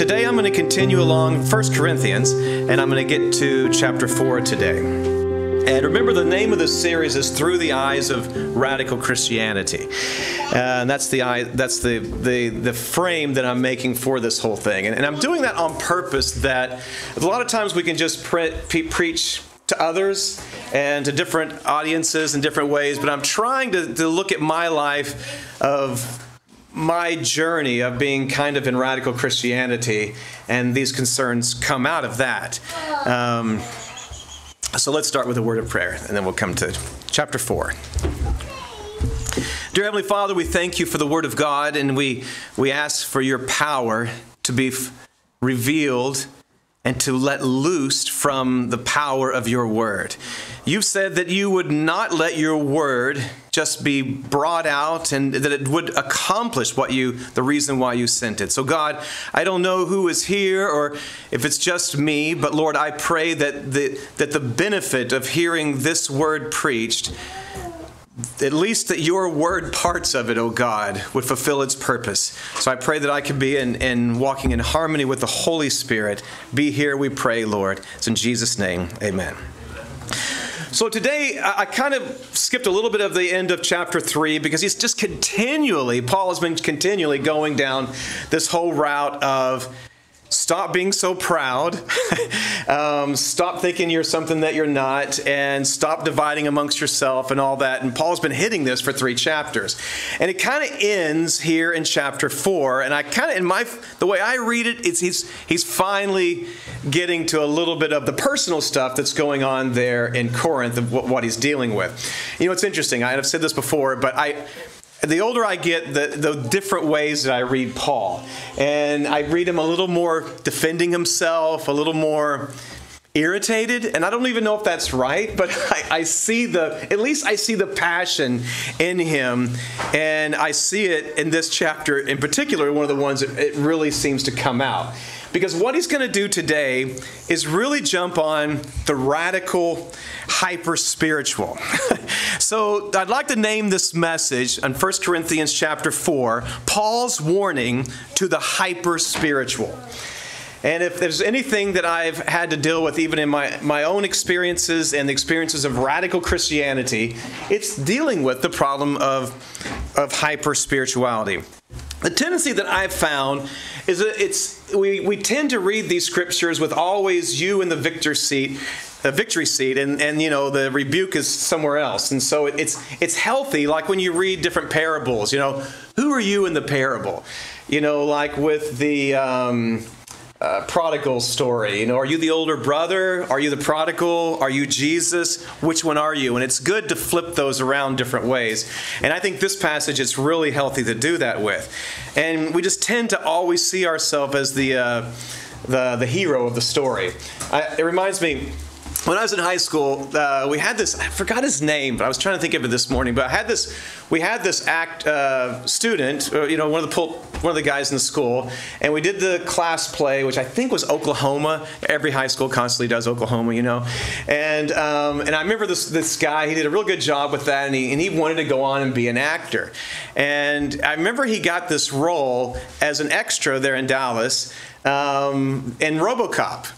Today I'm going to continue along 1 Corinthians and I'm going to get to chapter 4 today. And remember, the name of this series is Through the Eyes of Radical Christianity. And that's the eye, that's the, the, the frame that I'm making for this whole thing. And, and I'm doing that on purpose that a lot of times we can just pre- pre- preach to others and to different audiences in different ways, but I'm trying to, to look at my life of my journey of being kind of in radical Christianity, and these concerns come out of that. Um, so let's start with a word of prayer, and then we'll come to chapter 4. Dear Heavenly Father, we thank you for the Word of God, and we, we ask for your power to be f- revealed and to let loose from the power of your word. You've said that you would not let your word just be brought out and that it would accomplish what you the reason why you sent it. So God, I don't know who is here or if it's just me, but Lord, I pray that the that the benefit of hearing this word preached at least that your word parts of it, O oh God, would fulfill its purpose. So I pray that I can be in, in walking in harmony with the Holy Spirit. Be here, we pray, Lord. It's in Jesus' name, amen. So today, I kind of skipped a little bit of the end of chapter 3 because he's just continually, Paul has been continually going down this whole route of stop being so proud, um, stop thinking you're something that you're not, and stop dividing amongst yourself and all that. And Paul's been hitting this for three chapters. And it kind of ends here in chapter four. And I kind of, in my, the way I read it, it's, he's, he's finally getting to a little bit of the personal stuff that's going on there in Corinth of what, what he's dealing with. You know, it's interesting. I have said this before, but I, the older I get, the, the different ways that I read Paul. And I read him a little more defending himself, a little more irritated. And i don't even know if that's right but I, I, see the at least i see the passion in him. And i see it in this chapter in particular one of the ones that it really seems to come out because what he's going to do today is really jump on the radical hyper spiritual. so I'd like to name this message in 1 Corinthians chapter 4 Paul's warning to the hyper spiritual. And if there's anything that I've had to deal with, even in my, my own experiences and the experiences of radical Christianity, it's dealing with the problem of, of hyper spirituality. The tendency that I've found is that it's we, we tend to read these scriptures with always you in the victor seat the victory seat and, and you know the rebuke is somewhere else. And so it's it's healthy like when you read different parables you know who are you in the parable? You know like with the um, uh, prodigal story. You know, are you the older brother? Are you the prodigal? Are you Jesus? Which one are you? And it's good to flip those around different ways. And I think this passage is really healthy to do that with. And we just tend to always see ourselves as the uh, the the hero of the story. I, it reminds me when I was in high school, uh, we had this. I forgot his name, but I was trying to think of it this morning. But I had this. We had this act uh, student, uh, you know, one of the one of the guys in the school, and we did the class play, which I think was Oklahoma. Every high school constantly does Oklahoma, you know. And um, and I remember this this guy. He did a real good job with that, and he and he wanted to go on and be an actor. And I remember he got this role as an extra there in Dallas um, in RoboCop.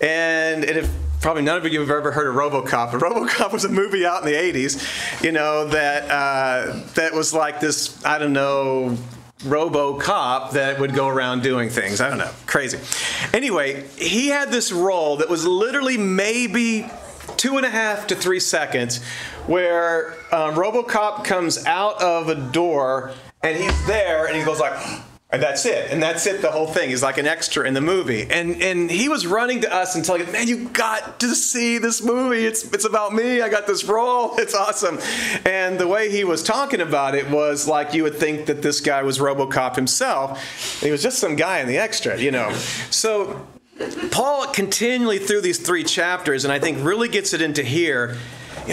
And, and if probably none of you have ever heard of RoboCop. But RoboCop was a movie out in the '80s, you know, that uh, that was like this. I don't know. RoboCop that would go around doing things. I don't know, crazy. Anyway, he had this role that was literally maybe two and a half to three seconds, where um, RoboCop comes out of a door and he's there and he goes like and that's it. And that's it, the whole thing. He's like an extra in the movie. And and he was running to us and telling us, man, you got to see this movie. It's it's about me. I got this role. It's awesome. And the way he was talking about it was like you would think that this guy was Robocop himself. He was just some guy in the extra, you know. So Paul continually through these three chapters, and I think really gets it into here,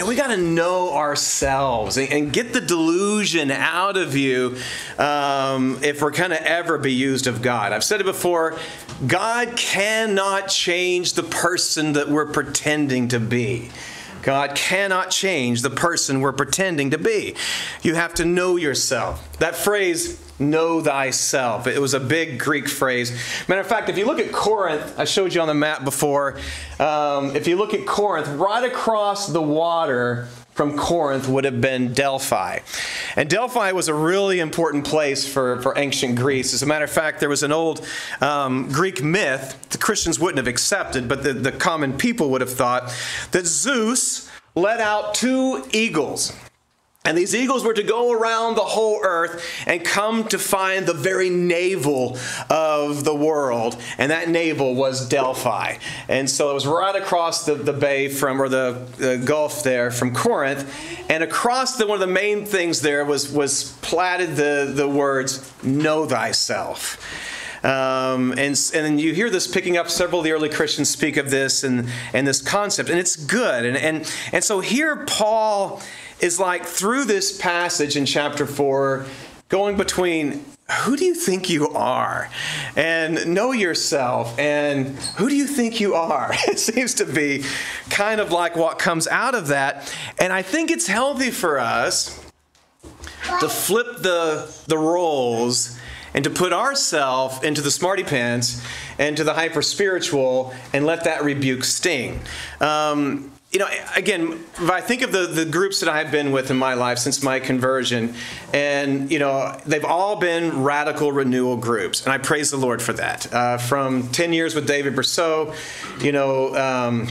know, we got to know ourselves and, and, get the delusion out of you um, if we're going to ever be used of God. I've said it before God cannot change the person that we're pretending to be. God cannot change the person we're pretending to be. You have to know yourself. That phrase, know thyself, it was a big Greek phrase. Matter of fact, if you look at Corinth, I showed you on the map before, um, if you look at Corinth, right across the water from Corinth would have been Delphi. And Delphi was a really important place for, for ancient Greece. As a matter of fact, there was an old um, Greek myth the Christians wouldn't have accepted, but the, the common people would have thought that Zeus let out two eagles. And these eagles were to go around the whole earth and come to find the very navel of the world. And that navel was Delphi. And so it was right across the, the bay from, or the, the Gulf there from Corinth. And across the, one of the main things there was, was platted the, the words, Know thyself. Um, and, and you hear this picking up, several of the early Christians speak of this and, and this concept, and it's good. And, and, and so here, Paul is like through this passage in chapter 4, going between who do you think you are? And know yourself. And who do you think you are? It seems to be kind of like what comes out of that. And I think it's healthy for us to flip the, the roles and to put ourselves into the smarty pants and to the hyper spiritual and let that rebuke sting. Um, you know, again, if I think of the, the groups that I've been with in my life since my conversion, and, you know, they've all been radical renewal groups, and I praise the Lord for that. Uh, from 10 years with David Bercot, you know, um,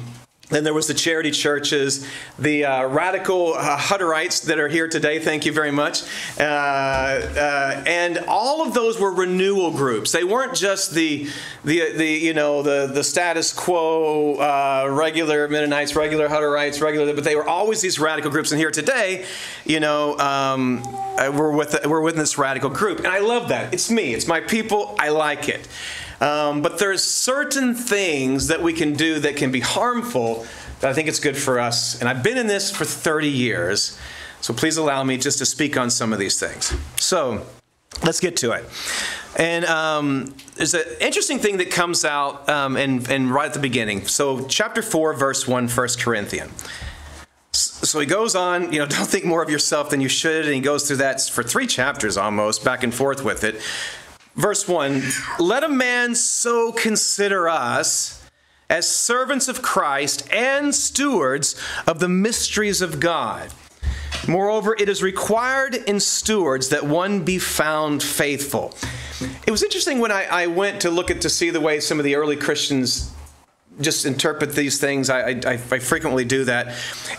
then there was the charity churches, the uh, radical uh, Hutterites that are here today. Thank you very much. Uh, uh, and all of those were renewal groups. They weren't just the the, the you know the the status quo uh, regular Mennonites, regular Hutterites, regular, but they were always these radical groups. And here today, you know, um, uh, we're with we're with this radical group, and I love that. It's me. It's my people. I like it. Um, but there's certain things that we can do that can be harmful that I think it's good for us. And I've been in this for 30 years, so please allow me just to speak on some of these things. So let's get to it. And um, there's an interesting thing that comes out um, and, and right at the beginning. So, chapter 4, verse 1, 1 Corinthians. So he goes on, you know, don't think more of yourself than you should. And he goes through that for three chapters almost, back and forth with it. Verse 1 Let a man so consider us as servants of Christ and stewards of the mysteries of God. Moreover, it is required in stewards that one be found faithful. It was interesting when I, I, went to look at to see the way some of the early Christians just interpret these things. I, I, I, frequently do that.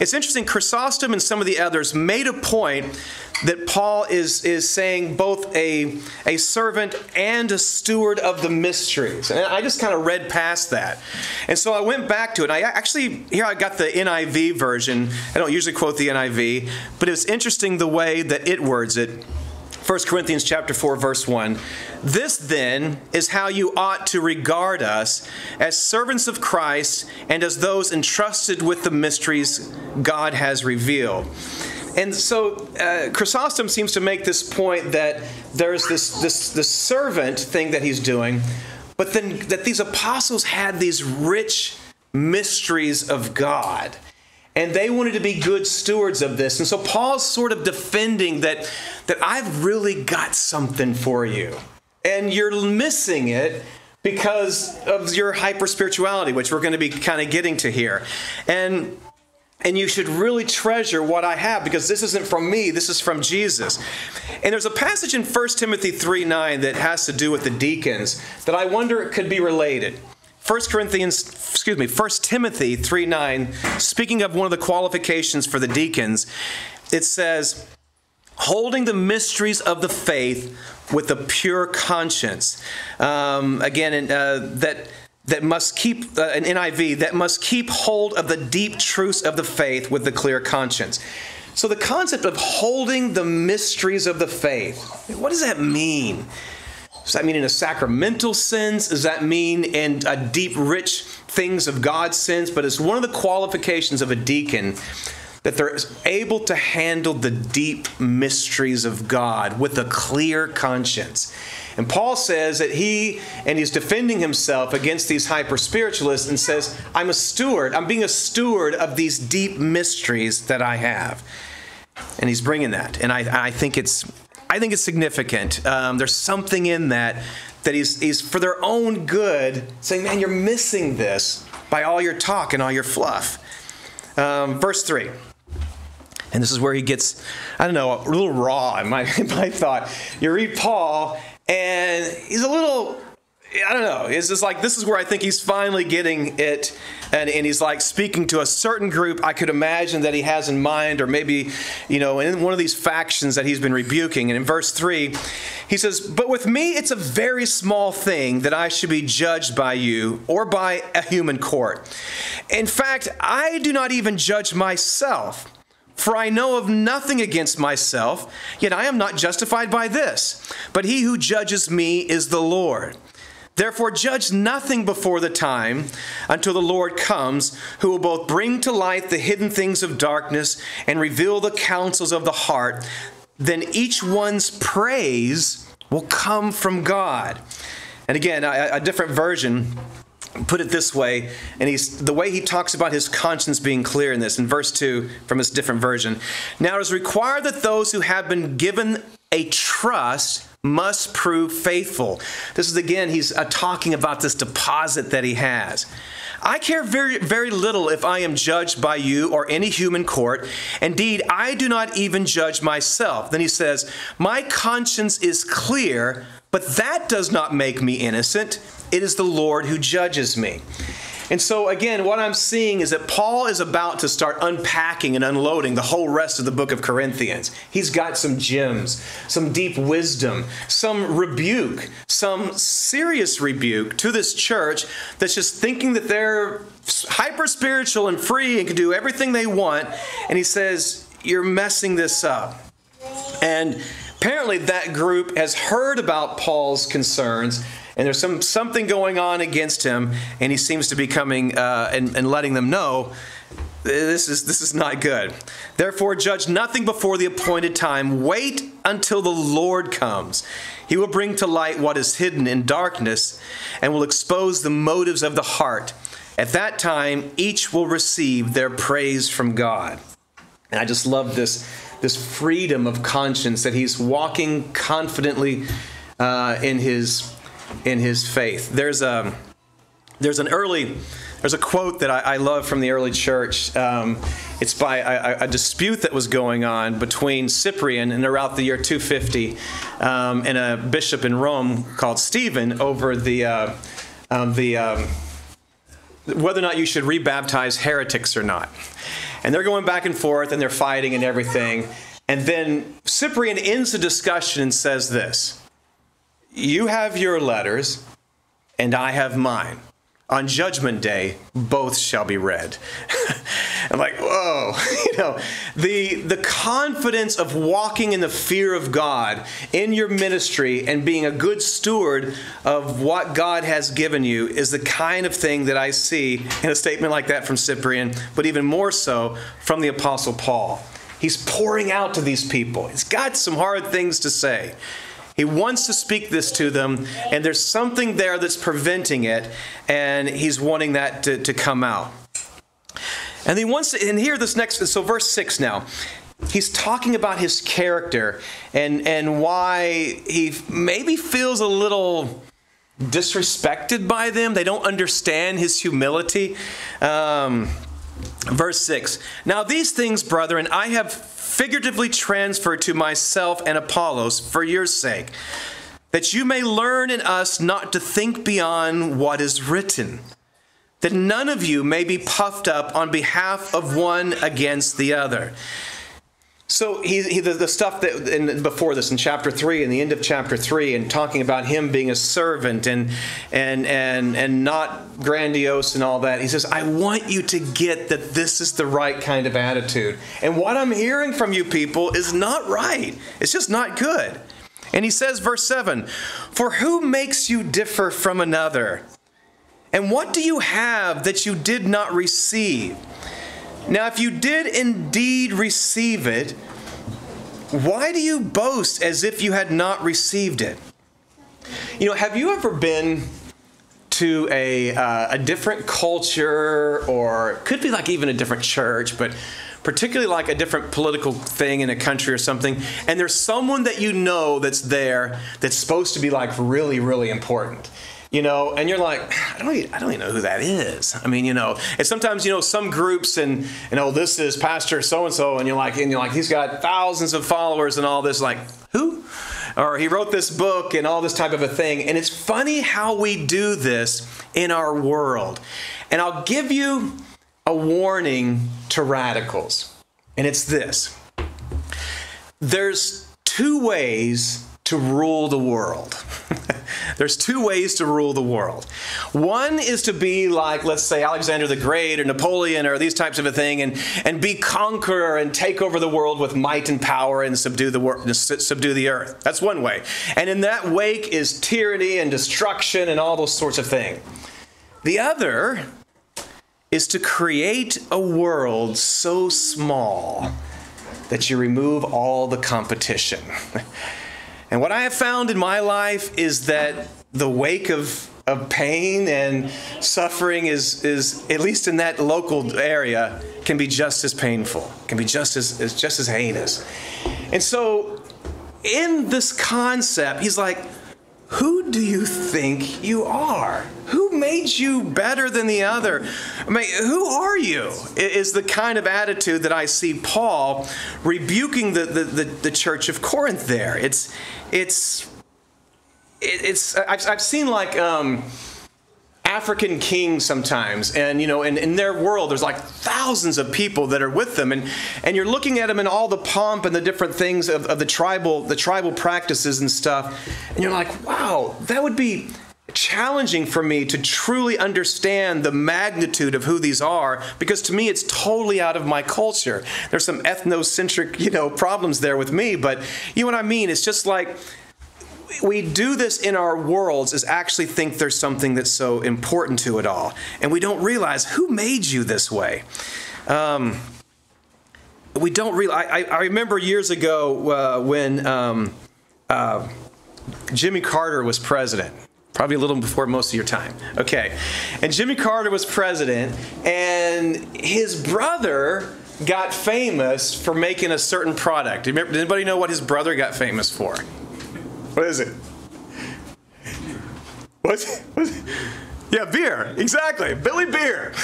It's interesting, Chrysostom and some of the others made a point that Paul is, is saying both a, a servant and a steward of the mysteries. And I just kind of read past that. And so I went back to it. I actually, here I got the NIV version. I don't usually quote the NIV, but it's interesting the way that it words it. 1 Corinthians chapter 4 verse 1. This then is how you ought to regard us as servants of Christ and as those entrusted with the mysteries God has revealed. And so uh, Chrysostom seems to make this point that there's this, this, this servant thing that he's doing, but then that these apostles had these rich mysteries of God and they wanted to be good stewards of this. And so Paul's sort of defending that, that I've really got something for you, and you're missing it because of your hyper spirituality, which we're going to be kind of getting to here. And and you should really treasure what I have because this isn't from me, this is from Jesus. And there's a passage in 1 Timothy 3 9 that has to do with the deacons that I wonder it could be related. 1 Corinthians, excuse me, 1 Timothy 3 9, speaking of one of the qualifications for the deacons, it says, holding the mysteries of the faith with a pure conscience. Um, again, uh, that that must keep uh, an NIV that must keep hold of the deep truths of the faith with the clear conscience. So the concept of holding the mysteries of the faith, what does that mean? Does that mean in a sacramental sense? Does that mean in a deep, rich things of God sense? But it's one of the qualifications of a deacon that they're able to handle the deep mysteries of God with a clear conscience. And Paul says that he, and he's defending himself against these hyper spiritualists and says, I'm a steward. I'm being a steward of these deep mysteries that I have. And he's bringing that. And I, I think it's. I think it's significant. Um, there's something in that that he's, he's for their own good saying, Man, you're missing this by all your talk and all your fluff. Um, verse 3. And this is where he gets, I don't know, a little raw in my, in my thought. You read Paul, and he's a little I don't know. It's just like this is where I think he's finally getting it, and, and he's like speaking to a certain group. I could imagine that he has in mind, or maybe, you know, in one of these factions that he's been rebuking. And in verse three, he says, "But with me, it's a very small thing that I should be judged by you or by a human court. In fact, I do not even judge myself." For I know of nothing against myself, yet I am not justified by this. But he who judges me is the Lord. Therefore, judge nothing before the time until the Lord comes, who will both bring to light the hidden things of darkness and reveal the counsels of the heart. Then each one's praise will come from God. And again, a, a different version put it this way and he's the way he talks about his conscience being clear in this in verse 2 from his different version now it is required that those who have been given a trust must prove faithful. This is again, he's uh, talking about this deposit that he has. I care very, very little if I am judged by you or any human court. Indeed, I do not even judge myself. Then he says, My conscience is clear, but that does not make me innocent. It is the Lord who judges me. And so, again, what I'm seeing is that Paul is about to start unpacking and unloading the whole rest of the book of Corinthians. He's got some gems, some deep wisdom, some rebuke, some serious rebuke to this church that's just thinking that they're hyper spiritual and free and can do everything they want. And he says, You're messing this up. And apparently, that group has heard about Paul's concerns and there's some something going on against him, and he seems to be coming uh, and, and letting them know this is this is not good. Therefore, judge nothing before the appointed time. Wait until the Lord comes. He will bring to light what is hidden in darkness, and will expose the motives of the heart. At that time, each will receive their praise from God. And I just love this this freedom of conscience that he's walking confidently uh, in his in his faith. There's a there's an early there's a quote that I, I love from the early church. Um, it's by a, a, dispute that was going on between Cyprian and around the year 250 um, and a bishop in Rome called Stephen over the uh, um, the um, whether or not you should rebaptize heretics or not. And they're going back and forth and they're fighting and everything. And then Cyprian ends the discussion and says this you have your letters, and I have mine. On Judgment Day, both shall be read. I'm like, whoa, you know, the the confidence of walking in the fear of God in your ministry and being a good steward of what God has given you is the kind of thing that I see in a statement like that from Cyprian, but even more so from the Apostle Paul. He's pouring out to these people. He's got some hard things to say. He wants to speak this to them, and there's something there that's preventing it, and he's wanting that to, to come out. And he wants to, and here this next, so verse 6 now. He's talking about his character and, and why he maybe feels a little disrespected by them. They don't understand his humility. Um, verse 6 Now, these things, brethren, I have figuratively transferred to myself and Apollos for your sake, that you may learn in us not to think beyond what is written, that none of you may be puffed up on behalf of one against the other. So he, he the, the, stuff that in, before this in chapter three, in the end of chapter three, and talking about him being a servant and and and and not grandiose and all that. He says, "I want you to get that this is the right kind of attitude." And what I'm hearing from you people is not right. It's just not good. And he says, verse seven, "For who makes you differ from another? And what do you have that you did not receive?" Now, if you did indeed receive it, why do you boast as if you had not received it? You know, have you ever been to a, uh, a different culture or could be like even a different church, but particularly like a different political thing in a country or something, and there's someone that you know that's there that's supposed to be like really, really important you know, and you're like, I don't, even, I don't even know who that is. I mean, you know, and sometimes you know some groups and you know this is Pastor so and so, and you're like, and you're like, he's got thousands of followers and all this. Like, who? Or he wrote this book and all this type of a thing. And it's funny how we do this in our world. And I'll give you a warning to radicals, and it's this: there's two ways to rule the world. There's two ways to rule the world. One is to be like, let's say, Alexander the Great or Napoleon or these types of a thing, and, and be conqueror and take over the world with might and power and subdue the world, subdue the earth. That's one way. And in that wake is tyranny and destruction and all those sorts of things. The other is to create a world so small that you remove all the competition. And what I have found in my life is that the wake of, of pain and suffering is, is, at least in that local area, can be just as painful, can be just as, as just as heinous. And so in this concept, he's like, who do you think you are? Who made you better than the other? I mean, who are you? Is the kind of attitude that I see Paul rebuking the, the, the, the church of Corinth there. It's, it's, it's, I've, I've seen like, um, African kings sometimes, and you know, in, in their world, there's like thousands of people that are with them, and and you're looking at them in all the pomp and the different things of, of the tribal the tribal practices and stuff, and you're like, wow, that would be challenging for me to truly understand the magnitude of who these are because to me it's totally out of my culture there's some ethnocentric you know problems there with me but you know what i mean it's just like we do this in our worlds is actually think there's something that's so important to it all. And we don't realize who made you this way. Um, we don't realize. I, I, remember years ago uh, when um, uh, Jimmy Carter was president. Probably a little before most of your time. Okay. And Jimmy Carter was president, and his brother got famous for making a certain product. Remember, did anybody know what his brother got famous for? What is it? What? what? Yeah, beer. Exactly. Billy Beer.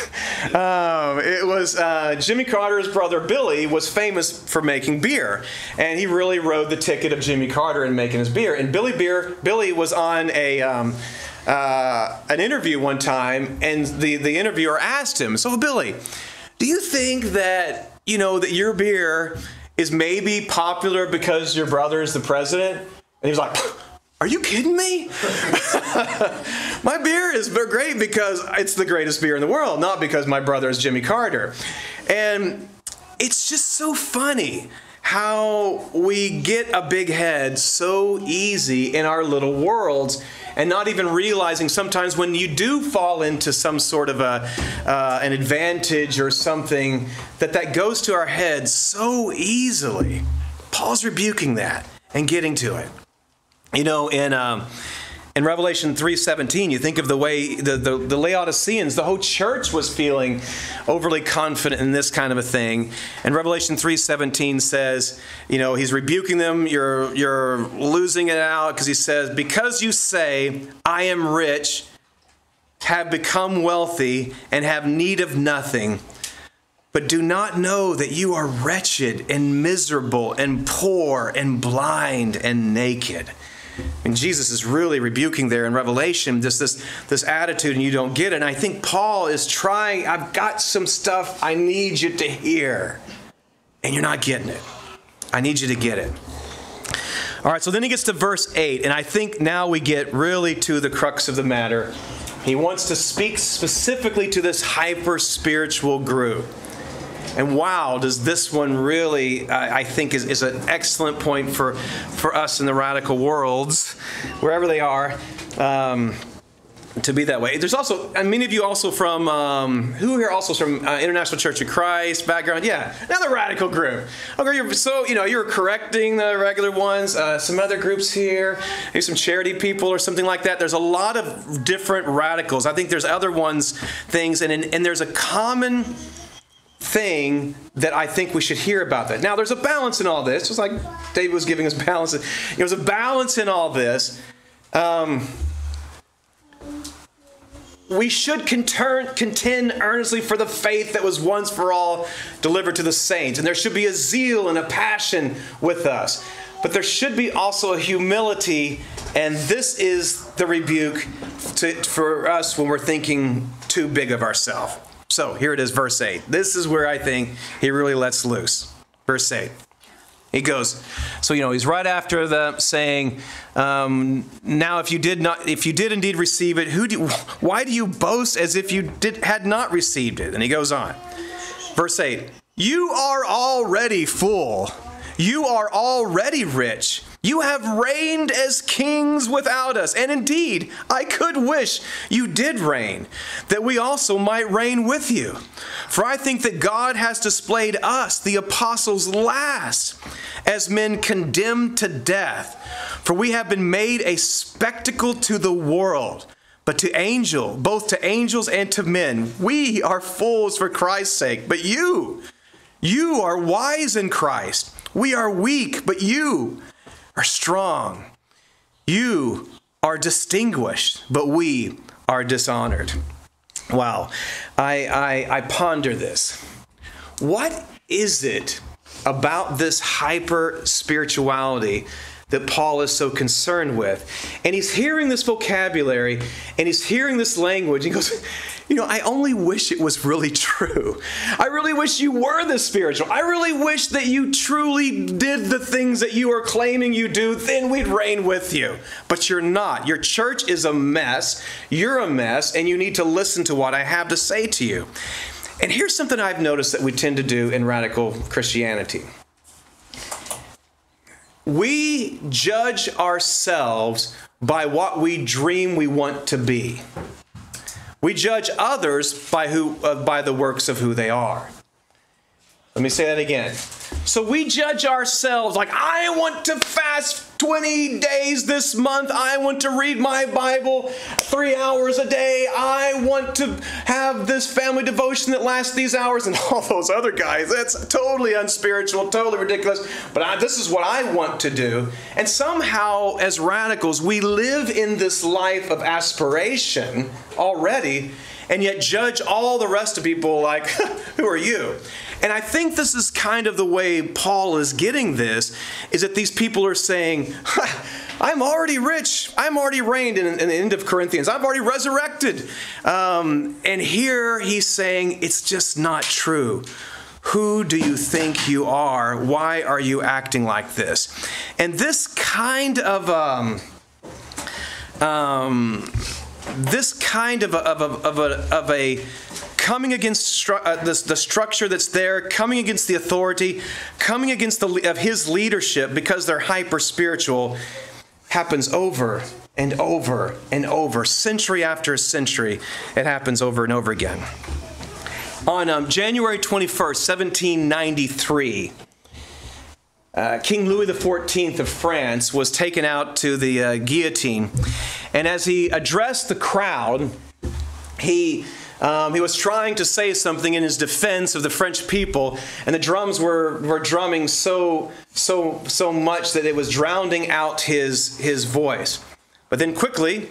Um, it was uh, Jimmy Carter's brother Billy was famous for making beer, and he really rode the ticket of Jimmy Carter in making his beer. And Billy Beer, Billy was on a um, uh, an interview one time, and the the interviewer asked him, "So Billy, do you think that you know that your beer is maybe popular because your brother is the president?" And he was like, Are you kidding me? my beer is great because it's the greatest beer in the world, not because my brother is Jimmy Carter. And it's just so funny how we get a big head so easy in our little worlds and not even realizing sometimes when you do fall into some sort of a, uh, an advantage or something that that goes to our heads so easily paul's rebuking that and getting to it you know, in um, in Revelation 3:17, you think of the way the, the, the, Laodiceans, the whole church was feeling overly confident in this kind of a thing. And Revelation 3:17 says, you know, he's rebuking them, you're you're losing it out because he says, "Because you say, I am rich, have become wealthy, and have need of nothing." but do not know that you are wretched and miserable and poor and blind and naked. And Jesus is really rebuking there in Revelation this, this, this attitude, and you don't get it. And I think Paul is trying, I've got some stuff I need you to hear, and you're not getting it. I need you to get it. All right, so then he gets to verse 8, and I think now we get really to the crux of the matter. He wants to speak specifically to this hyper spiritual group. And wow, does this one really, I think, is, is an excellent point for, for us in the radical worlds, wherever they are. Um, to be that way. There's also, and many of you also from, um, who here also from uh, International Church of Christ background? Yeah, another radical group. Okay, you're, so, you know, you're correcting the regular ones. Uh, some other groups here, maybe some charity people or something like that. There's a lot of different radicals. I think there's other ones, things, and, and there's a common thing that I think we should hear about that. Now, there's a balance in all this, just like David was giving us balance. There's a balance in all this. Um, we should contend earnestly for the faith that was once for all delivered to the saints. And there should be a zeal and a passion with us. But there should be also a humility, and this is the rebuke to, for us when we're thinking too big of ourselves. So here it is, verse 8. This is where I think he really lets loose. Verse 8. He goes, so you know, he's right after the saying, um, "Now, if you did not, if you did indeed receive it, who do, why do you boast as if you did had not received it?" And he goes on, verse eight: "You are already full, you are already rich." You have reigned as kings without us. And indeed, I could wish you did reign, that we also might reign with you. For I think that God has displayed us, the apostles, last as men condemned to death. For we have been made a spectacle to the world. But to angel, both to angels and to men, we are fools for Christ's sake. But you, you are wise in Christ. We are weak, but you are strong. You are distinguished, but we are dishonored. Wow. I, I, I ponder this. What is it about this hyper spirituality that Paul is so concerned with? And he's hearing this vocabulary and he's hearing this language. He goes, you know, I only wish it was really true. I really wish you were the spiritual. I really wish that you truly did the things that you are claiming you do, then we'd reign with you. But you're not. Your church is a mess. You're a mess, and you need to listen to what I have to say to you. And here's something I've noticed that we tend to do in radical Christianity we judge ourselves by what we dream we want to be. We judge others by, who, uh, by the works of who they are. Let me say that again. So we judge ourselves like, I want to fast 20 days this month. I want to read my Bible three hours a day. I want to have this family devotion that lasts these hours. And all those other guys, that's totally unspiritual, totally ridiculous. But I, this is what I want to do. And somehow, as radicals, we live in this life of aspiration already and yet judge all the rest of people like, who are you? And I think this is kind of the way Paul is getting this is that these people are saying, I'm already rich. I'm already reigned in, in, the end of Corinthians. I've already resurrected. Um, and here he's saying, it's just not true. Who do you think you are? Why are you acting like this? And this kind of. Um, um, this kind of a, of a, of a, of a coming against stru- uh, the, the structure that's there, coming against the authority, coming against the of his leadership because they're hyper spiritual, happens over and over and over, century after century. It happens over and over again. On um, January 21st, 1793, uh, King Louis XIV of France was taken out to the uh, guillotine. And as he addressed the crowd, he um, he was trying to say something in his defense of the French people, and the drums were, were drumming so, so, so much that it was drowning out his, his voice. But then quickly,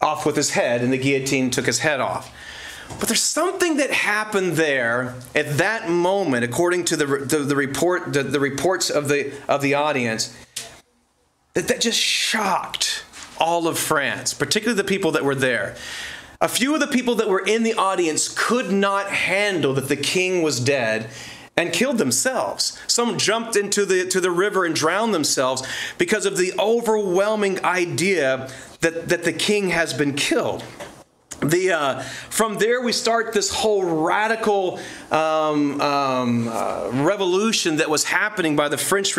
off with his head, and the guillotine took his head off. But there's something that happened there at that moment, according to the, the, the report, the, the reports of the, of the audience, that, that just shocked all of France, particularly the people that were there. A few of the people that were in the audience could not handle that the king was dead and killed themselves. Some jumped into the, to the river and drowned themselves because of the overwhelming idea that, that the king has been killed. The, uh, from there, we start this whole radical um, um, uh, revolution that was happening by the French,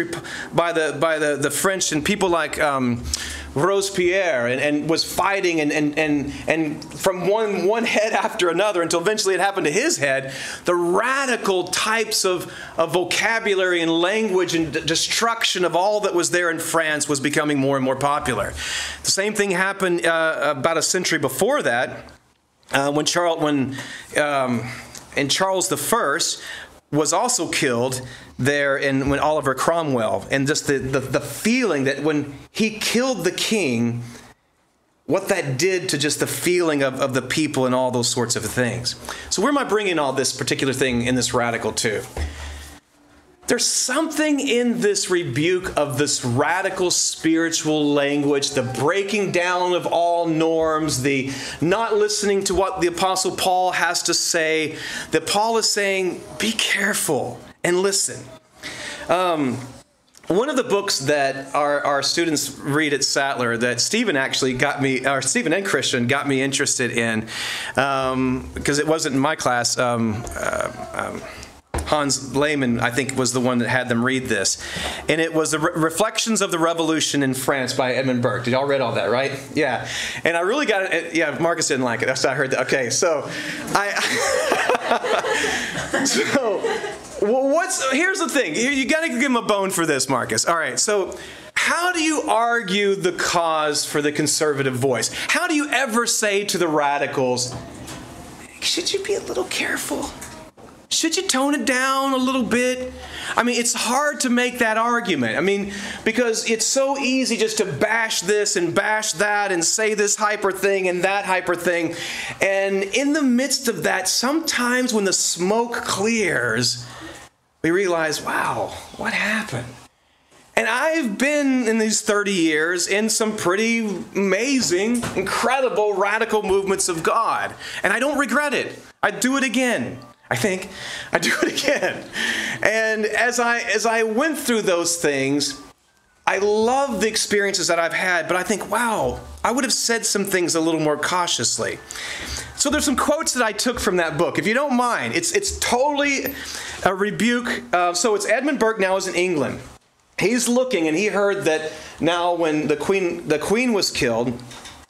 by the by the, the French and people like um, Robespierre and, and was fighting and, and, and, and from one, one head after another until eventually it happened to his head, the radical types of, of vocabulary and language and destruction of all that was there in France was becoming more and more popular. The same thing happened uh, about a century before that uh, when Charles, when, um, Charles I was also killed there in when Oliver Cromwell, and just the, the, the feeling that when he killed the king, what that did to just the feeling of, of the people and all those sorts of things. So, where am I bringing all this particular thing in this radical to? There's something in this rebuke of this radical spiritual language, the breaking down of all norms, the not listening to what the Apostle Paul has to say, that Paul is saying, be careful and listen. Um, one of the books that our, our students read at Sattler that Stephen actually got me, or Stephen and Christian got me interested in, because um, it wasn't in my class. Um, uh, um, Hans Lehmann, I think, was the one that had them read this. And it was the Re- Reflections of the Revolution in France by Edmund Burke. Did y'all read all that, right? Yeah. And I really got it. Yeah, Marcus didn't like it. That's what I heard. That. Okay, so I. so what's here's the thing. You got to give him a bone for this, Marcus. All right, so how do you argue the cause for the conservative voice? How do you ever say to the radicals, should you be a little careful? Should you tone it down a little bit? I mean, it's hard to make that argument. I mean, because it's so easy just to bash this and bash that and say this hyper thing and that hyper thing. And in the midst of that, sometimes when the smoke clears, we realize, wow, what happened? And I've been in these 30 years in some pretty amazing, incredible, radical movements of God. And I don't regret it. I'd do it again. I think I do it again. And as I as I went through those things, I love the experiences that I've had, but I think, wow, I would have said some things a little more cautiously. So there's some quotes that I took from that book. If you don't mind, it's it's totally a rebuke. Uh, so it's Edmund Burke now is in England. He's looking and he heard that now when the queen the queen was killed,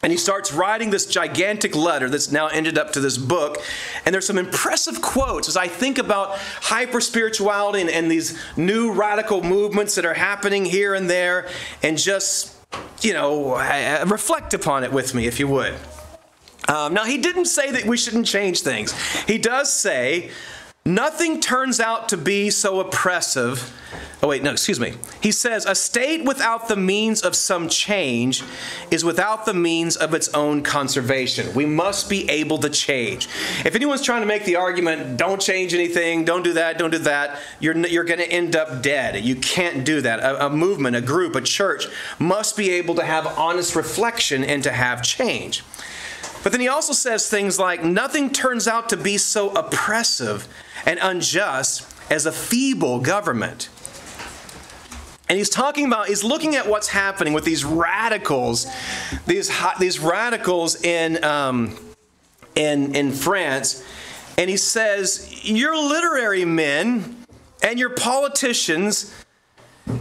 and he starts writing this gigantic letter that's now ended up to this book. And there's some impressive quotes as I think about hyper spirituality and, and, these new radical movements that are happening here and there, and just, you know, reflect upon it with me, if you would. Um, now, he didn't say that we shouldn't change things. He does say, nothing turns out to be so oppressive Oh, wait, no, excuse me. He says, A state without the means of some change is without the means of its own conservation. We must be able to change. If anyone's trying to make the argument, don't change anything, don't do that, don't do that, you're, you're going to end up dead. You can't do that. A, a movement, a group, a church must be able to have honest reflection and to have change. But then he also says things like, Nothing turns out to be so oppressive and unjust as a feeble government. And he's talking about, he's looking at what's happening with these radicals, these, these radicals in, um, in, in France. And he says, Your literary men and your politicians,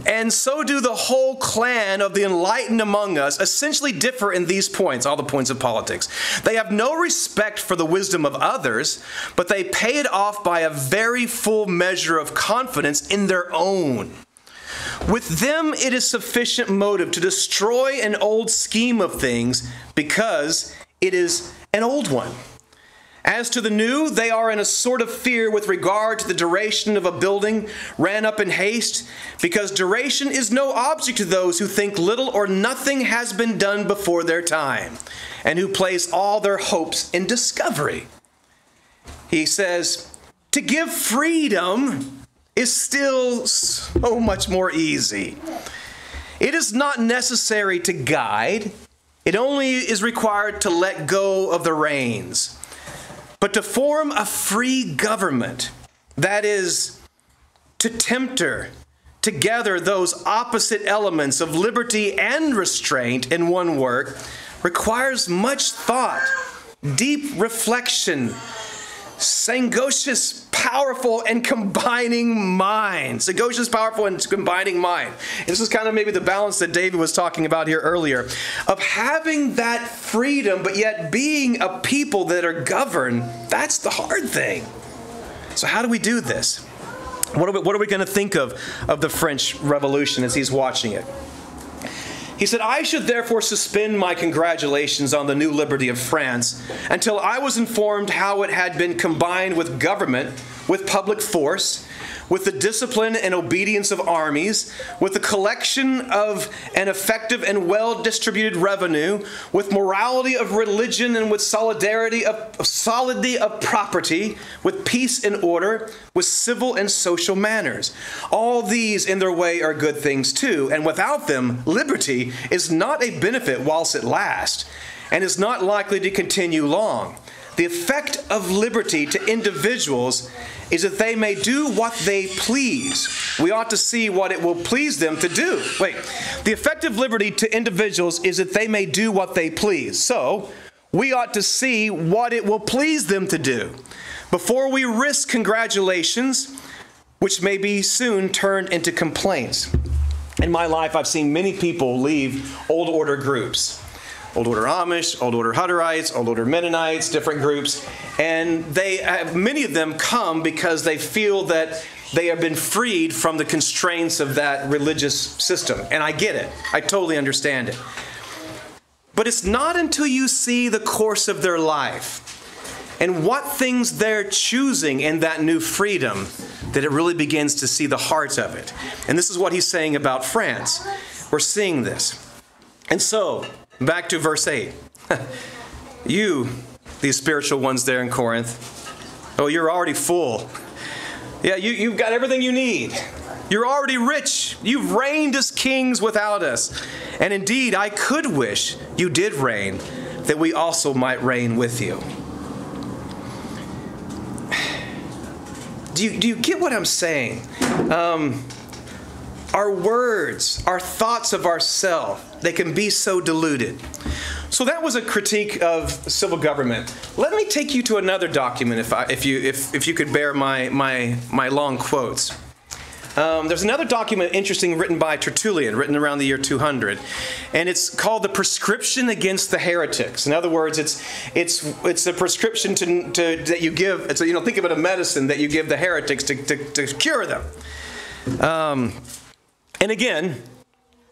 and so do the whole clan of the enlightened among us, essentially differ in these points, all the points of politics. They have no respect for the wisdom of others, but they pay it off by a very full measure of confidence in their own. With them, it is sufficient motive to destroy an old scheme of things because it is an old one. As to the new, they are in a sort of fear with regard to the duration of a building ran up in haste, because duration is no object to those who think little or nothing has been done before their time, and who place all their hopes in discovery. He says, To give freedom is still so much more easy. It is not necessary to guide, it only is required to let go of the reins. But to form a free government, that is, to temper together those opposite elements of liberty and restraint in one work, requires much thought, deep reflection, sagacious powerful and combining minds. So powerful and combining mind. This is kind of maybe the balance that David was talking about here earlier of having that freedom, but yet being a people that are governed. That's the hard thing. So, how do we do this? What are we, what are we going to think of of the French Revolution as he's watching it? He said, I should therefore suspend my congratulations on the new liberty of France until I was informed how it had been combined with government, with public force, with the discipline and obedience of armies, with the collection of an effective and well distributed revenue, with morality of religion and with solidarity of, of solidity of property, with peace and order, with civil and social manners. All these in their way are good things too, and without them, liberty is not a benefit whilst it lasts, and is not likely to continue long. The effect of liberty to individuals is that they may do what they please. We ought to see what it will please them to do. Wait, the effect of liberty to individuals is that they may do what they please. So, we ought to see what it will please them to do before we risk congratulations, which may be soon turned into complaints. In my life, I've seen many people leave old order groups Old Order Amish, Old Order Hutterites, Old Order Mennonites, different groups. And they have, many of them come because they feel that they have been freed from the constraints of that religious system. And I get it, I totally understand it. But it's not until you see the course of their life and what things they're choosing in that new freedom that it really begins to see the heart of it. And this is what he's saying about France. We're seeing this. And so, Back to verse 8. you, these spiritual ones there in Corinth, oh, you're already full. Yeah, you, you've got everything you need. You're already rich. You've reigned as kings without us. And indeed, I could wish you did reign, that we also might reign with you. Do you, do you get what I'm saying? Um, our words, our thoughts of ourself, they can be so diluted. So that was a critique of civil government. Let me take you to another document, if, I, if you if, if you could bear my my my long quotes. Um, there's another document interesting written by Tertullian, written around the year 200, and it's called the Prescription Against the Heretics. In other words, it's it's it's a prescription to, to that you give. It's a, you know think of it a medicine that you give the heretics to, to, to cure them. Um, and again,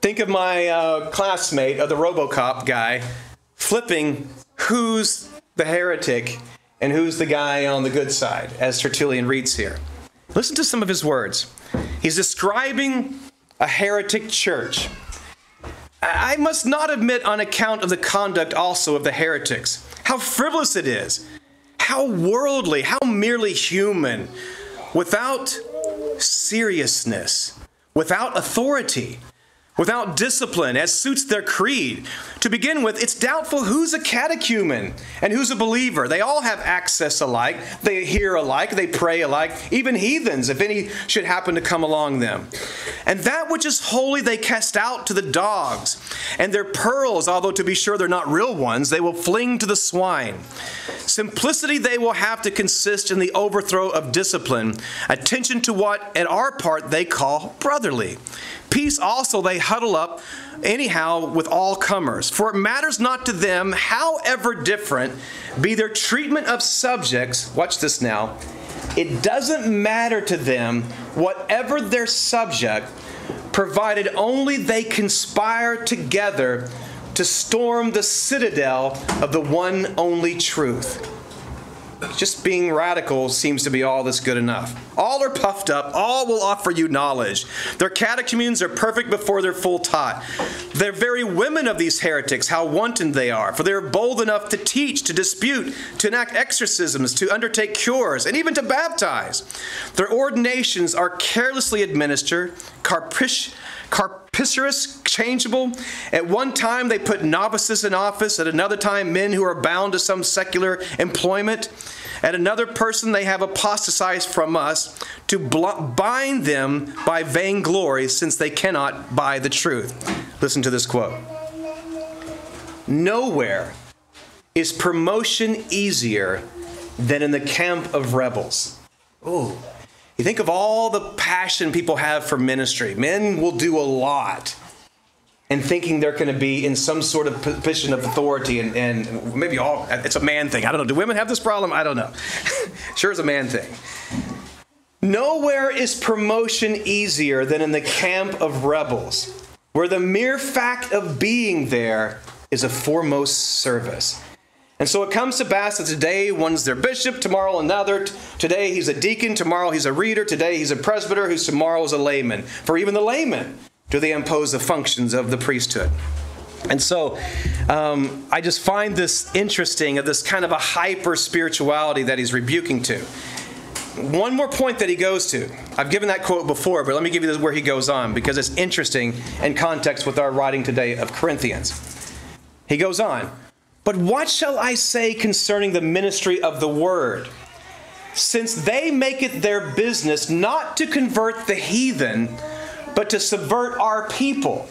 think of my uh, classmate, of the Robocop guy, flipping who's the heretic and who's the guy on the good side, as Tertullian reads here. Listen to some of his words. He's describing a heretic church. I must not admit, on account of the conduct also of the heretics, how frivolous it is, how worldly, how merely human, without seriousness without authority, without discipline, as suits their creed. To begin with, it's doubtful who's a catechumen and who's a believer. They all have access alike, they hear alike, they pray alike, even heathens, if any should happen to come along them. And that which is holy they cast out to the dogs, and their pearls, although to be sure they're not real ones, they will fling to the swine. Simplicity they will have to consist in the overthrow of discipline, attention to what, at our part, they call brotherly. Peace also they huddle up anyhow with all comers. For it matters not to them, however different be their treatment of subjects. Watch this now. It doesn't matter to them, whatever their subject, provided only they conspire together to storm the citadel of the one only truth. Just being radical seems to be all that's good enough. All are puffed up, all will offer you knowledge. Their catechumens are perfect before they're full taught. They're very women of these heretics, how wanton they are, for they are bold enough to teach, to dispute, to enact exorcisms, to undertake cures, and even to baptize. Their ordinations are carelessly administered, capricious Carpicerous, changeable. At one time, they put novices in office. At another time, men who are bound to some secular employment. At another person, they have apostatized from us to bind them by vainglory, since they cannot buy the truth. Listen to this quote Nowhere is promotion easier than in the camp of rebels. Oh, you think of all the passion people have for ministry. Men will do a lot and thinking they're going to be in some sort of position of authority and, and maybe all it's a man thing. I don't know. Do women have this problem? I don't know. Sure it's a man thing. Nowhere is promotion easier than in the camp of rebels where the mere fact of being there is a foremost service and so it comes to pass that today one's their bishop, tomorrow another. Today he's a deacon, tomorrow he's a reader, today he's a presbyter, who's tomorrow is a layman. For even the layman do they impose the functions of the priesthood. And so um, I just find this interesting of this kind of a hyper spirituality that he's rebuking to. One more point that he goes to. I've given that quote before, but let me give you this where he goes on because it's interesting in context with our writing today of Corinthians. He goes on, But what shall I say concerning the ministry of the word? Since they make it their business not to convert the heathen, but to subvert our people.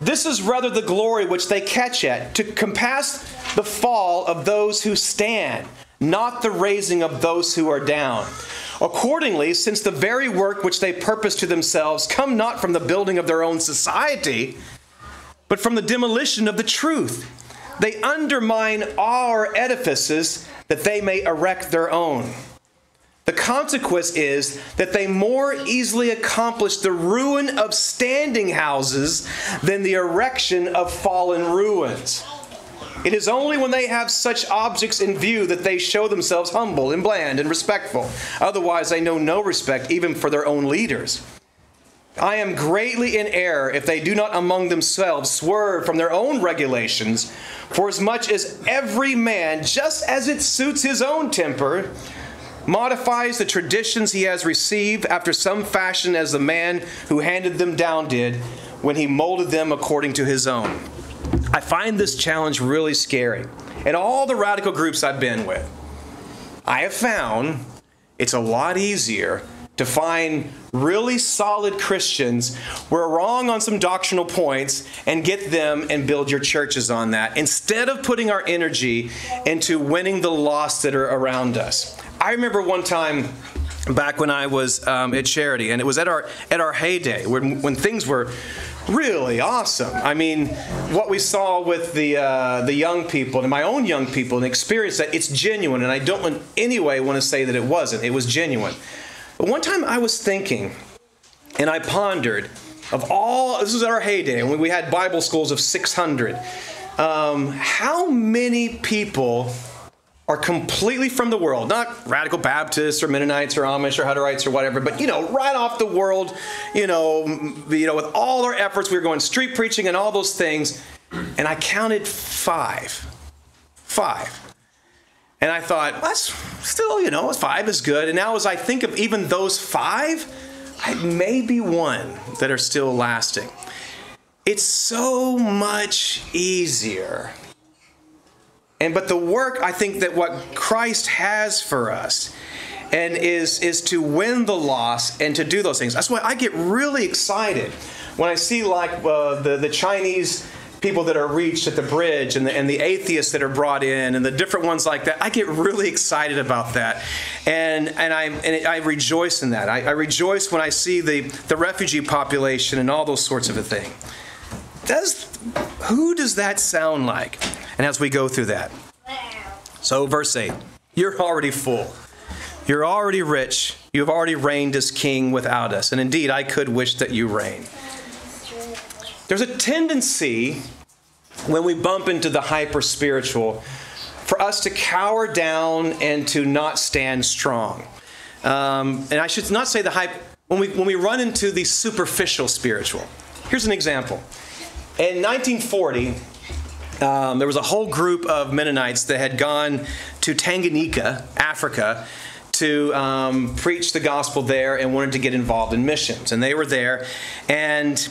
This is rather the glory which they catch at, to compass the fall of those who stand, not the raising of those who are down. Accordingly, since the very work which they purpose to themselves come not from the building of their own society, but from the demolition of the truth, they undermine our edifices that they may erect their own. The consequence is that they more easily accomplish the ruin of standing houses than the erection of fallen ruins. It is only when they have such objects in view that they show themselves humble and bland and respectful. Otherwise, they know no respect even for their own leaders. I am greatly in error if they do not among themselves swerve from their own regulations, for as much as every man, just as it suits his own temper, modifies the traditions he has received after some fashion as the man who handed them down did when he molded them according to his own. I find this challenge really scary. In all the radical groups I've been with, I have found it's a lot easier to find really solid Christians who are wrong on some doctrinal points and get them and build your churches on that instead of putting our energy into winning the lost that are around us. I remember one time back when I was um, at Charity, and it was at our at our heyday when when things were really awesome. I mean, what we saw with the uh, the young people and my own young people and experience that it's genuine, and I don't in any way want to say that it wasn't. It was genuine. But one time I was thinking, and I pondered of all. This was our heyday, and we had Bible schools of 600. Um, how many people are completely from the world, not radical Baptists or Mennonites or Amish or Hutterites or whatever, but you know, right off the world, you know, you know, with all our efforts, we were going street preaching and all those things, and I counted five, five, and I thought that's still, you know, five is good. And now, as I think of even those five, I may be one that are still lasting. It's so much easier and but the work I think that what Christ has for us and is is to win the loss and to do those things. That's why I get really excited when I see like uh, the the Chinese people that are reached at the bridge and the, and the atheists that are brought in and the different ones like that. I get really excited about that. And, and, I, and I rejoice in that. I, I rejoice when I see the, the refugee population and all those sorts of a thing. Does, who does that sound like? And as we go through that. So, verse 8 You're already full. You're already rich. You've already reigned as king without us. And indeed, I could wish that you reign. There's a tendency when we bump into the hyper spiritual for us to cower down and to not stand strong. Um, and I should not say the hype, when we, when we run into the superficial spiritual. Here's an example. In 1940, um, there was a whole group of Mennonites that had gone to Tanganyika, Africa, to um, preach the gospel there and wanted to get involved in missions. And they were there. And,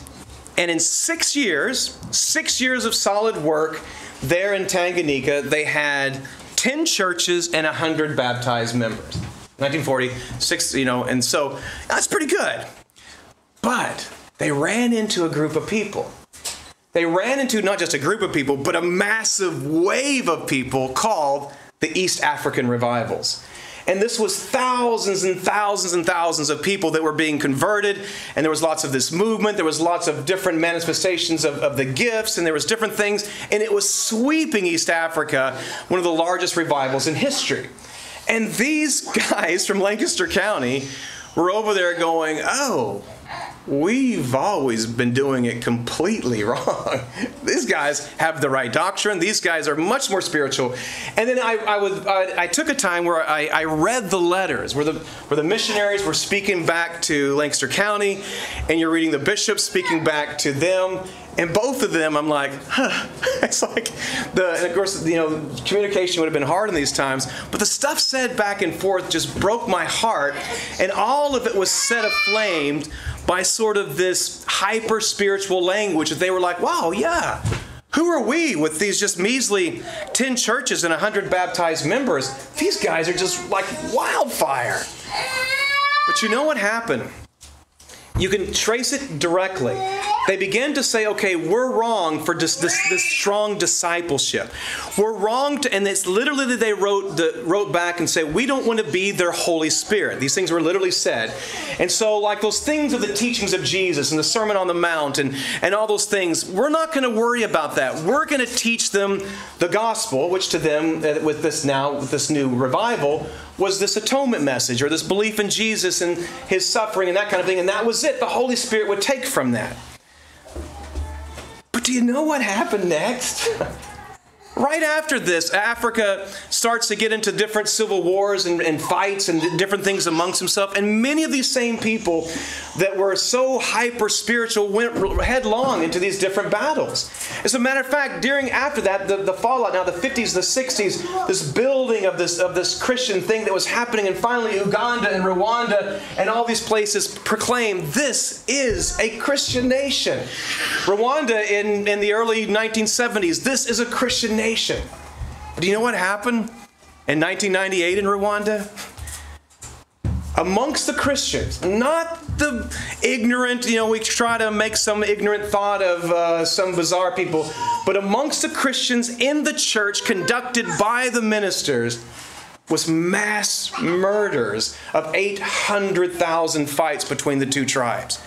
and in six years, six years of solid work there in Tanganyika, they had 10 churches and 100 baptized members. 1940, six, you know, and so that's pretty good. But they ran into a group of people they ran into not just a group of people, but a massive wave of people called the East African revivals. And this was thousands and thousands and thousands of people that were being converted. And there was lots of this movement. There was lots of different manifestations of, of the gifts, and there was different things. And it was sweeping East Africa, one of the largest revivals in history. And these guys from Lancaster County were over there going, oh, we've always been doing it completely wrong. These guys have the right doctrine. These guys are much more spiritual. And then I, I, would, I, I took a time where I, I, read the letters, where the, where the missionaries were speaking back to Lancaster County, and you're reading the bishops speaking back to them. And both of them, I'm like, huh. It's like the, and of course, you know, communication would have been hard in these times, but the stuff said back and forth just broke my heart, and all of it was set aflame by sort of this hyper spiritual language that they were like, wow, yeah. Who are we with these just measly 10 churches and 100 baptized members? These guys are just like wildfire. But you know what happened? You can trace it directly they begin to say, okay, we're wrong for this, this, this strong discipleship. We're wrong to, and it's literally that they wrote, the, wrote back and say, we don't want to be their Holy Spirit. These things were literally said. And so, like those things of the teachings of Jesus and the Sermon on the Mount and, and all those things, we're not going to worry about that. We're going to teach them the gospel, which to them, uh, with this now, with this new revival, was this atonement message or this belief in Jesus and his suffering and that kind of thing. And that was it. The Holy Spirit would take from that. Do you know what happened next? Right after this, Africa starts to get into different civil wars and, and, fights and different things amongst themselves. And many of these same people that were so hyper spiritual went headlong into these different battles. As a matter of fact, during after that, the, the fallout, now the 50s, the 60s, this building of this, of this Christian thing that was happening, and finally Uganda and Rwanda and all these places proclaimed this is a Christian nation. Rwanda in, in the early 1970s, this is a Christian nation nation. Do you know what happened in 1998 in Rwanda? Amongst the Christians, not the ignorant, you know, we try to make some ignorant thought of uh, some bizarre people, but amongst the Christians in the church conducted by the ministers was mass murders of 800,000 fights between the two tribes.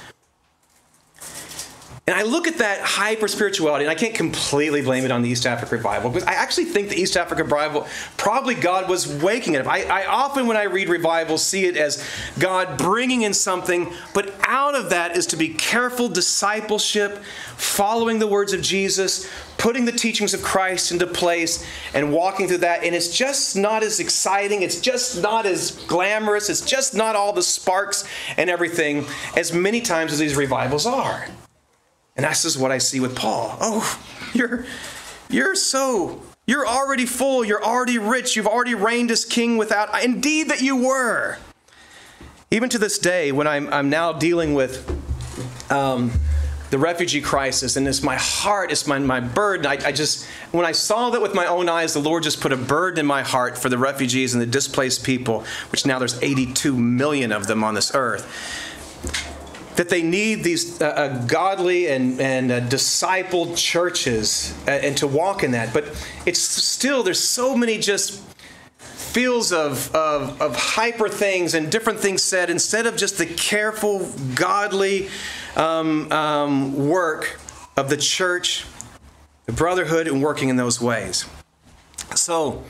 And I look at that hyper spirituality, and I can't completely blame it on the East Africa revival because I actually think the East Africa revival, probably God was waking it up. I, I often, when I read revival, see it as God bringing in something, but out of that is to be careful discipleship, following the words of Jesus, putting the teachings of Christ into place, and walking through that. And it's just not as exciting, it's just not as glamorous, it's just not all the sparks and everything as many times as these revivals are. And that's just what I see with Paul. Oh, you're you're so you're already full, you're already rich, you've already reigned as king without indeed that you were. Even to this day, when I'm I'm now dealing with um, the refugee crisis, and it's my heart, it's my, my burden. I, I just, when I saw that with my own eyes, the Lord just put a burden in my heart for the refugees and the displaced people, which now there's 82 million of them on this earth that they need these uh, uh, godly and, and uh, discipled churches uh, and to walk in that. But it's still, there's so many just feels of, of, of hyper things and different things said instead of just the careful, godly um, um, work of the church, the brotherhood, and working in those ways. So,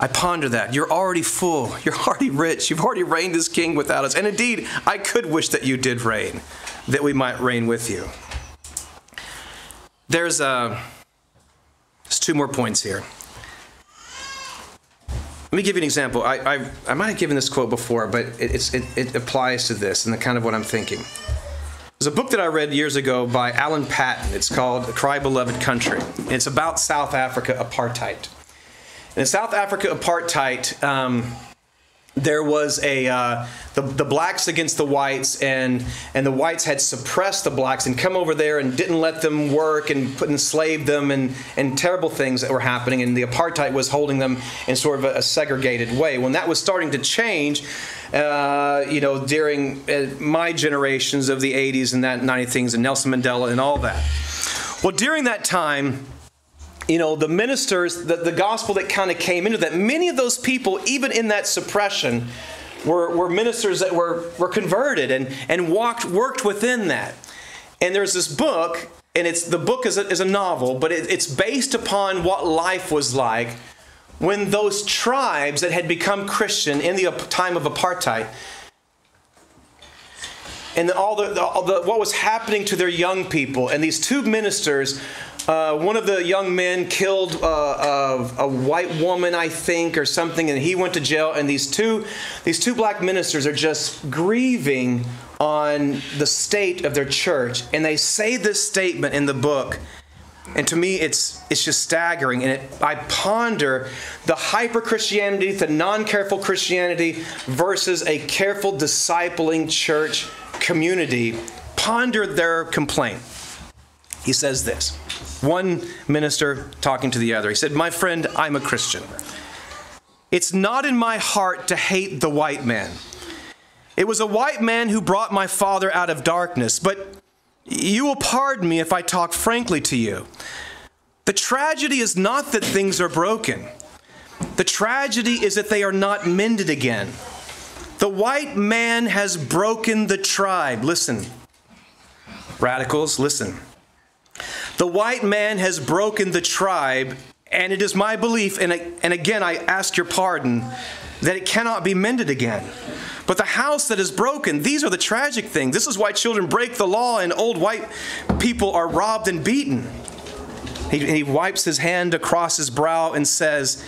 I ponder that. You're already full. You're already rich. You've already reigned as king without us. And indeed, I could wish that you did reign, that we might reign with you. There's, uh, there's two more points here. Let me give you an example. I, I, I might have given this quote before, but it, it, it applies to this and the kind of what I'm thinking. There's a book that I read years ago by Alan Paton. It's called Cry Beloved Country. It's about South Africa apartheid. In South Africa apartheid, um, there was a uh, the, the blacks against the whites and and the whites had suppressed the blacks and come over there and didn't let them work and put enslaved them and and terrible things that were happening and the apartheid was holding them in sort of a, a segregated way. When that was starting to change uh, you know during uh, my generations of the 80s and that 90 things and Nelson Mandela and all that. Well during that time you know, the ministers, the, the gospel that kind of came into that, many of those people, even in that suppression, were, were ministers that were, were converted and, and walked, worked within that. And there's this book, and it's the book is a, is a novel, but it, it's based upon what life was like when those tribes that had become Christian in the time of apartheid and all the, all the, what was happening to their young people. And these two ministers, uh, one of the young men killed uh, a, a, white woman, I think, or something, and he went to jail. And these two, these two black ministers are just grieving on the state of their church. And they say this statement in the book. And to me, it's, it's just staggering. And it, I ponder the hyper Christianity, the non careful Christianity versus a careful discipling church community. Ponder their complaint. He says this one minister talking to the other. He said, My friend, I'm a Christian. It's not in my heart to hate the white man. It was a white man who brought my father out of darkness, but you will pardon me if I talk frankly to you. The tragedy is not that things are broken. The tragedy is that they are not mended again. The white man has broken the tribe. Listen, radicals, listen. The white man has broken the tribe, and it is my belief, and, and again I ask your pardon, that it cannot be mended again. But the house that is broken, these are the tragic things. This is why children break the law and old white people are robbed and beaten. He, he wipes his hand across his brow and says,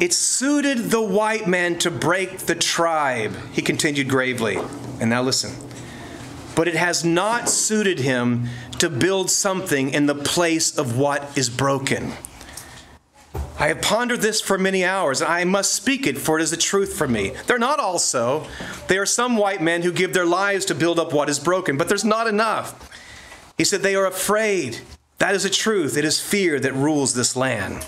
It suited the white man to break the tribe, he continued gravely. And now listen. But it has not suited him to build something in the place of what is broken. I have pondered this for many hours, and I must speak it, for it is the truth for me. They're not all so. There are some white men who give their lives to build up what is broken, but there's not enough. He said, They are afraid. That is the truth. It is fear that rules this land.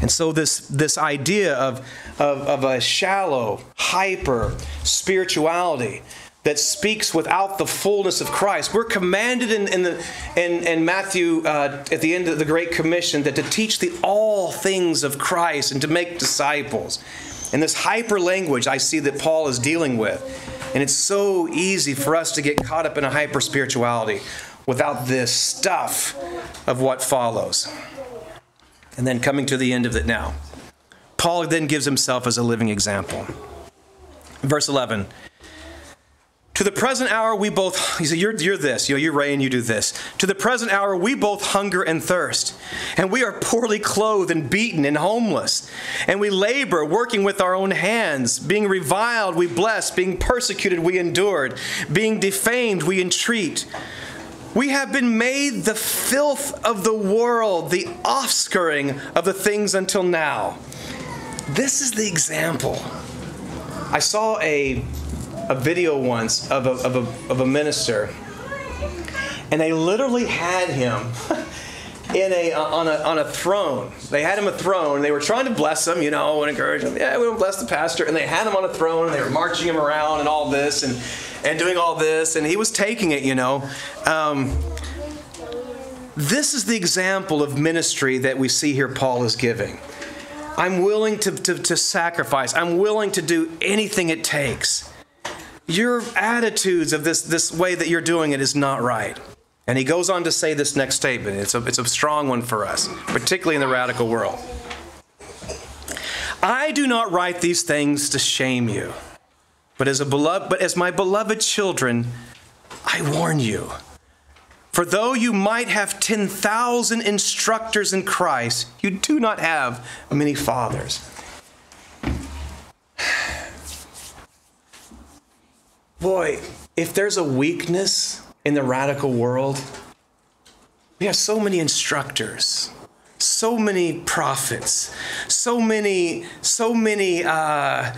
And so, this, this idea of, of, of a shallow, hyper spirituality that speaks without the fullness of Christ. We're commanded in, in, the, in, in Matthew uh, at the end of the Great Commission that to teach the all things of Christ and to make disciples. And this hyper language I see that Paul is dealing with. And it's so easy for us to get caught up in a hyper spirituality without this stuff of what follows. And then coming to the end of it now. Paul then gives himself as a living example. Verse 11 to the present hour, we both, he said, you're, you're this, you know, you're Ray and you do this. To the present hour, we both hunger and thirst. And we are poorly clothed and beaten and homeless. And we labor, working with our own hands. Being reviled, we bless. Being persecuted, we endured. Being defamed, we entreat. We have been made the filth of the world, the offscouring of the things until now. This is the example. I saw a a video once of a, of a, of a minister, and they literally had him in a uh, on a on a throne. They had him a throne. They were trying to bless him, you know, and encourage him. Yeah, we will bless the pastor. And they had him on a throne, and they were marching him around and all this, and and doing all this, and he was taking it, you know. Um, this is the example of ministry that we see here Paul is giving. I'm willing to, to, to sacrifice. I'm willing to do anything it takes your attitudes of this, this way that you're doing it is not right. And he goes on to say this next statement. It's a, it's a strong one for us, particularly in the radical world. I do not write these things to shame you, but as, a beloved, but as my beloved children, I warn you. For though you might have 10,000 instructors in Christ, you do not have many fathers. Boy, if there's a weakness in the radical world, we have so many instructors, so many prophets, so many, so many uh,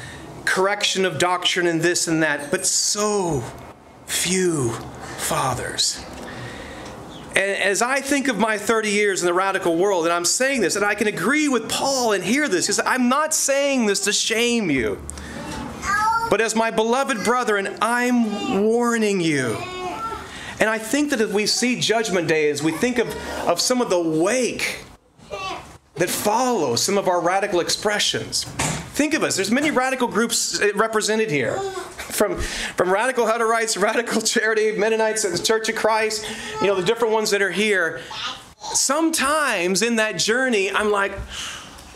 correction of doctrine and this and that, but so few fathers. And as I think of my 30 years in the radical world, and I'm saying this, and I can agree with Paul and hear this, because I'm not saying this to shame you. But as my beloved brethren, I'm warning you. And I think that as we see Judgment Day, as we think of, of some of the wake that follows some of our radical expressions, think of us. There's many radical groups eh, represented here. From, from radical Hutterites, radical charity, Mennonites, and the Church of Christ, you know, the different ones that are here. Sometimes in that journey, I'm like,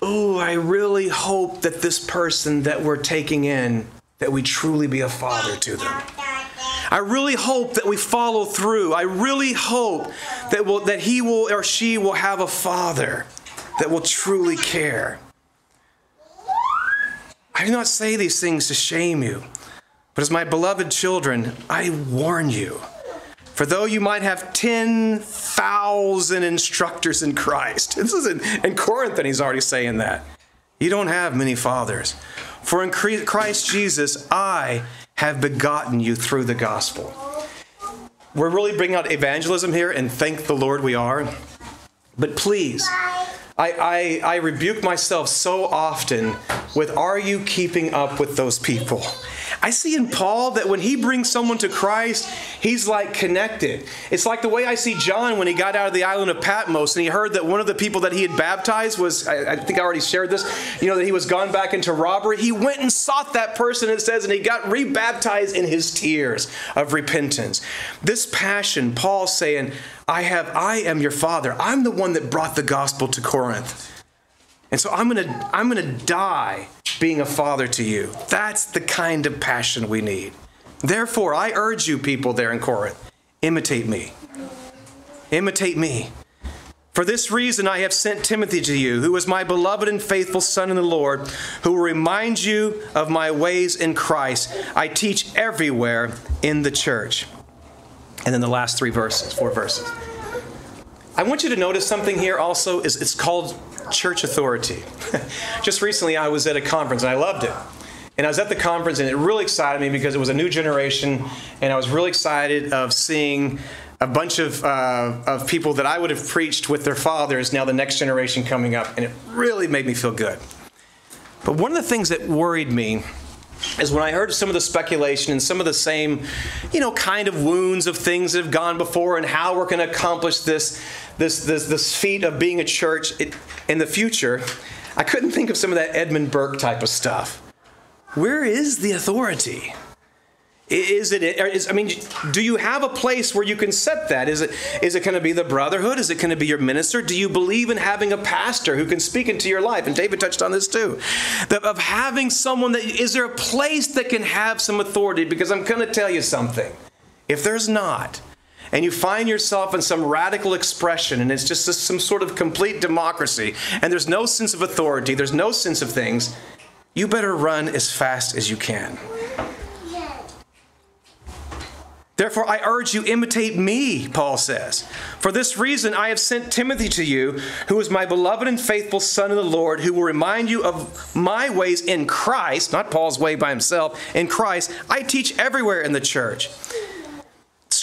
oh, I really hope that this person that we're taking in, that we truly be a father to them. I really hope that we follow through. I really hope that, will, that he will or she will have a father that will truly care. I do not say these things to shame you, but as my beloved children, I warn you. For though you might have 10,000 instructors in Christ, this is in, in Corinth, and he's already saying that. You don't have many fathers. For in Christ Jesus, I have begotten you through the gospel. We're really bringing out evangelism here, and thank the Lord we are. But please, I, I, I rebuke myself so often with, Are you keeping up with those people? I see in Paul that when he brings someone to Christ, he's like connected. It's like the way I see John when he got out of the island of Patmos and he heard that one of the people that he had baptized was, I, think I already shared this, you know, that he was gone back into robbery. He went and sought that person, it says, and he got rebaptized in his tears of repentance. This passion, Paul saying, I have, I am your father. I'm the one that brought the gospel to Corinth. And so I'm gonna, I'm gonna die being a father to you. That's the kind of passion we need. Therefore, I urge you, people there in Corinth, imitate me. Imitate me. For this reason, I have sent Timothy to you, who is my beloved and faithful son in the Lord, who will remind you of my ways in Christ. I teach everywhere in the church. And then the last three verses, four verses. I want you to notice something here also is it's called church authority. Just recently, I was at a conference and I loved it. And I was at the conference and it really excited me because it was a new generation, and I was really excited of seeing a bunch of, uh, of people that I would have preached with their fathers, now the next generation coming up, and it really made me feel good. But one of the things that worried me is when I heard some of the speculation and some of the same, you know, kind of wounds of things that have gone before and how we're going to accomplish this, this, this, this feat of being a church in the future, I couldn't think of some of that Edmund Burke type of stuff. Where is the authority? Is it, is, I mean, do you have a place where you can set that? Is it, is it going to be the brotherhood? Is it going to be your minister? Do you believe in having a pastor who can speak into your life? And David touched on this too. of having someone that, is there a place that can have some authority? Because I'm going to tell you something. If there's not, and you find yourself in some radical expression and it's just some sort of complete democracy and there's no sense of authority, there's no sense of things, you better run as fast as you can. Therefore, I urge you, imitate me, Paul says. For this reason, I have sent Timothy to you, who is my beloved and faithful son in the Lord, who will remind you of my ways in Christ, not Paul's way by himself, in Christ. I teach everywhere in the church.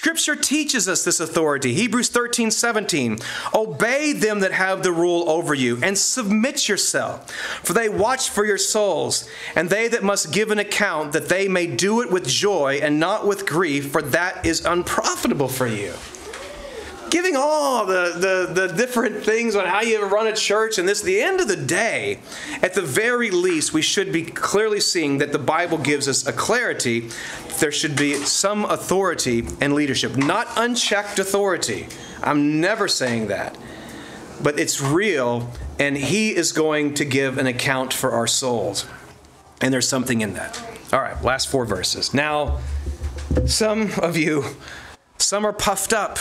Scripture teaches us this authority. Hebrews 13, 17. Obey them that have the rule over you and submit yourself, for they watch for your souls, and they that must give an account, that they may do it with joy and not with grief, for that is unprofitable for you giving all the, the, the different things on how you run a church and this, the end of the day, at the very least, we should be clearly seeing that the Bible gives us a clarity. There should be some authority and leadership, not unchecked authority. I'm never saying that. But it's real, and He is going to give an account for our souls. And there's something in that. All right, last four verses. Now, some of you, some are puffed up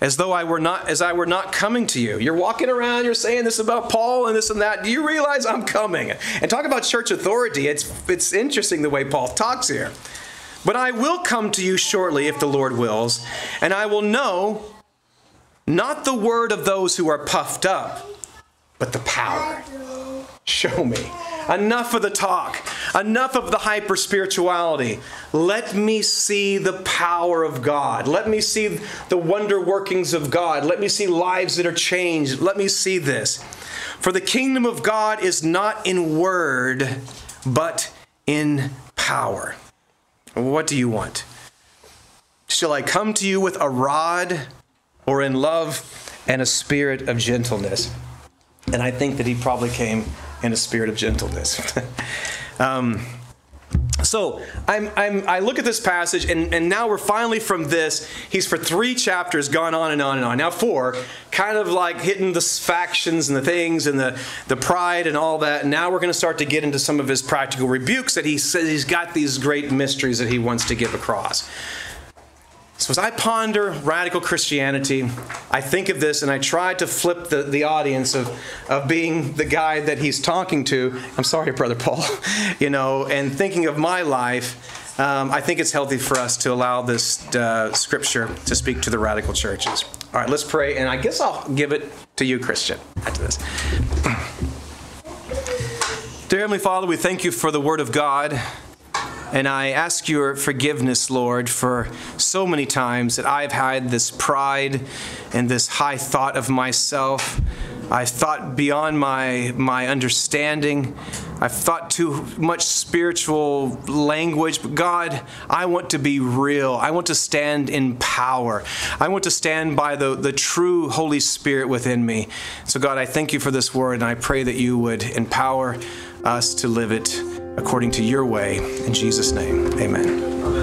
as though I were not as I were not coming to you. You're walking around, you're saying this about Paul and this and that. Do you realize I'm coming? And talk about church authority. It's it's interesting the way Paul talks here. But I will come to you shortly if the Lord wills, and I will know not the word of those who are puffed up, but the power. Show me. Enough of the talk. Enough of the hyper spirituality. Let me see the power of God. Let me see the wonder workings of God. Let me see lives that are changed. Let me see this. For the kingdom of God is not in word, but in power. What do you want? Shall I come to you with a rod or in love and a spirit of gentleness? And I think that he probably came in a spirit of gentleness. um, so I'm, I'm, i look at this passage, and, and now we're finally from this. He's for three chapters gone on and on and on. Now, four, kind of like hitting the factions and the things and the, the pride and all that. And now we're going to start to get into some of his practical rebukes that he says he's got these great mysteries that he wants to give across. So, as I ponder radical Christianity, I think of this and I try to flip the, the audience of, of being the guy that he's talking to. I'm sorry, Brother Paul, you know, and thinking of my life. Um, I think it's healthy for us to allow this uh, scripture to speak to the radical churches. All right, let's pray, and I guess I'll give it to you, Christian, after this. Dear Heavenly Father, we thank you for the Word of God. And I ask your forgiveness, Lord, for so many times that I've had this pride and this high thought of myself. I've thought beyond my, my understanding. I've thought too much spiritual language. But God, I want to be real. I want to stand in power. I want to stand by the, the true Holy Spirit within me. So, God, I thank you for this word, and I pray that you would empower us to live it according to your way. In Jesus' name, amen.